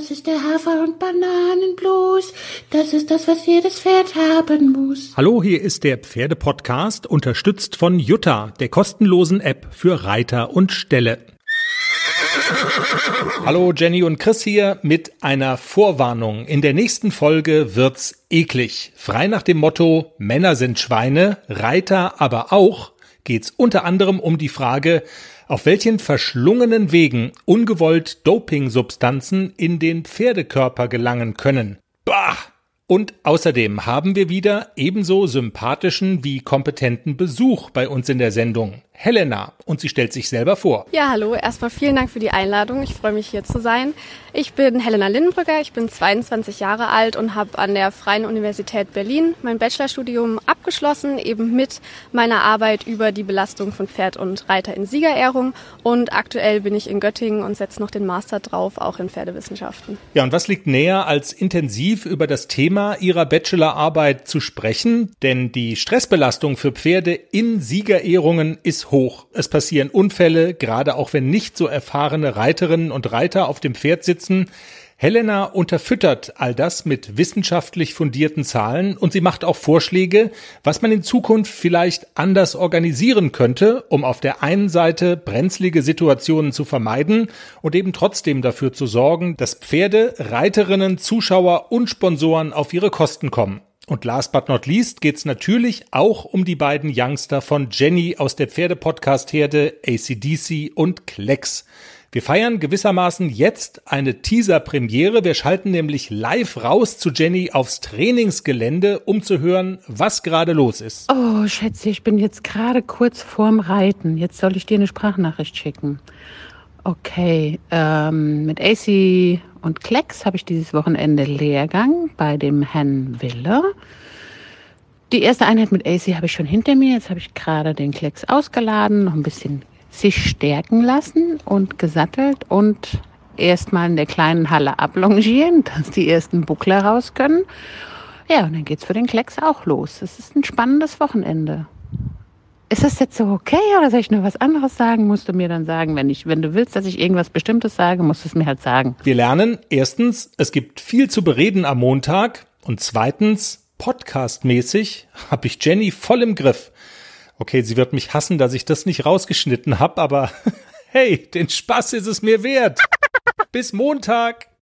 Das ist der Hafer- und Bananenblues. Das ist das, was jedes Pferd haben muss. Hallo, hier ist der Pferdepodcast, unterstützt von Jutta, der kostenlosen App für Reiter und Ställe. Hallo Jenny und Chris hier mit einer Vorwarnung. In der nächsten Folge wird's eklig. Frei nach dem Motto Männer sind Schweine, Reiter aber auch, geht's unter anderem um die Frage, auf welchen verschlungenen Wegen ungewollt Dopingsubstanzen in den Pferdekörper gelangen können. Bah! Und außerdem haben wir wieder ebenso sympathischen wie kompetenten Besuch bei uns in der Sendung. Helena und sie stellt sich selber vor. Ja, hallo. Erstmal vielen Dank für die Einladung. Ich freue mich hier zu sein. Ich bin Helena Lindenbrücker. Ich bin 22 Jahre alt und habe an der Freien Universität Berlin mein Bachelorstudium abgeschlossen, eben mit meiner Arbeit über die Belastung von Pferd und Reiter in Siegerehrung. Und aktuell bin ich in Göttingen und setze noch den Master drauf, auch in Pferdewissenschaften. Ja, und was liegt näher, als intensiv über das Thema Ihrer Bachelorarbeit zu sprechen? Denn die Stressbelastung für Pferde in Siegerehrungen ist hoch. Es passieren Unfälle, gerade auch wenn nicht so erfahrene Reiterinnen und Reiter auf dem Pferd sitzen. Helena unterfüttert all das mit wissenschaftlich fundierten Zahlen und sie macht auch Vorschläge, was man in Zukunft vielleicht anders organisieren könnte, um auf der einen Seite brenzlige Situationen zu vermeiden und eben trotzdem dafür zu sorgen, dass Pferde, Reiterinnen, Zuschauer und Sponsoren auf ihre Kosten kommen. Und last but not least geht's natürlich auch um die beiden Youngster von Jenny aus der Pferdepodcast-Herde ACDC und Klecks. Wir feiern gewissermaßen jetzt eine Teaser-Premiere. Wir schalten nämlich live raus zu Jenny aufs Trainingsgelände, um zu hören, was gerade los ist. Oh, Schätze, ich bin jetzt gerade kurz vorm Reiten. Jetzt soll ich dir eine Sprachnachricht schicken. Okay, ähm, mit AC und Klecks habe ich dieses Wochenende Lehrgang bei dem Herrn Willer. Die erste Einheit mit AC habe ich schon hinter mir. Jetzt habe ich gerade den Klecks ausgeladen, noch ein bisschen sich stärken lassen und gesattelt und erstmal in der kleinen Halle ablongieren, dass die ersten Buckler raus können. Ja, und dann geht's für den Klecks auch los. Es ist ein spannendes Wochenende. Ist das jetzt so okay oder soll ich nur was anderes sagen? Musst du mir dann sagen, wenn ich, wenn du willst, dass ich irgendwas Bestimmtes sage, musst du es mir halt sagen. Wir lernen erstens, es gibt viel zu bereden am Montag und zweitens, podcastmäßig habe ich Jenny voll im Griff. Okay, sie wird mich hassen, dass ich das nicht rausgeschnitten habe, aber hey, den Spaß ist es mir wert. Bis Montag.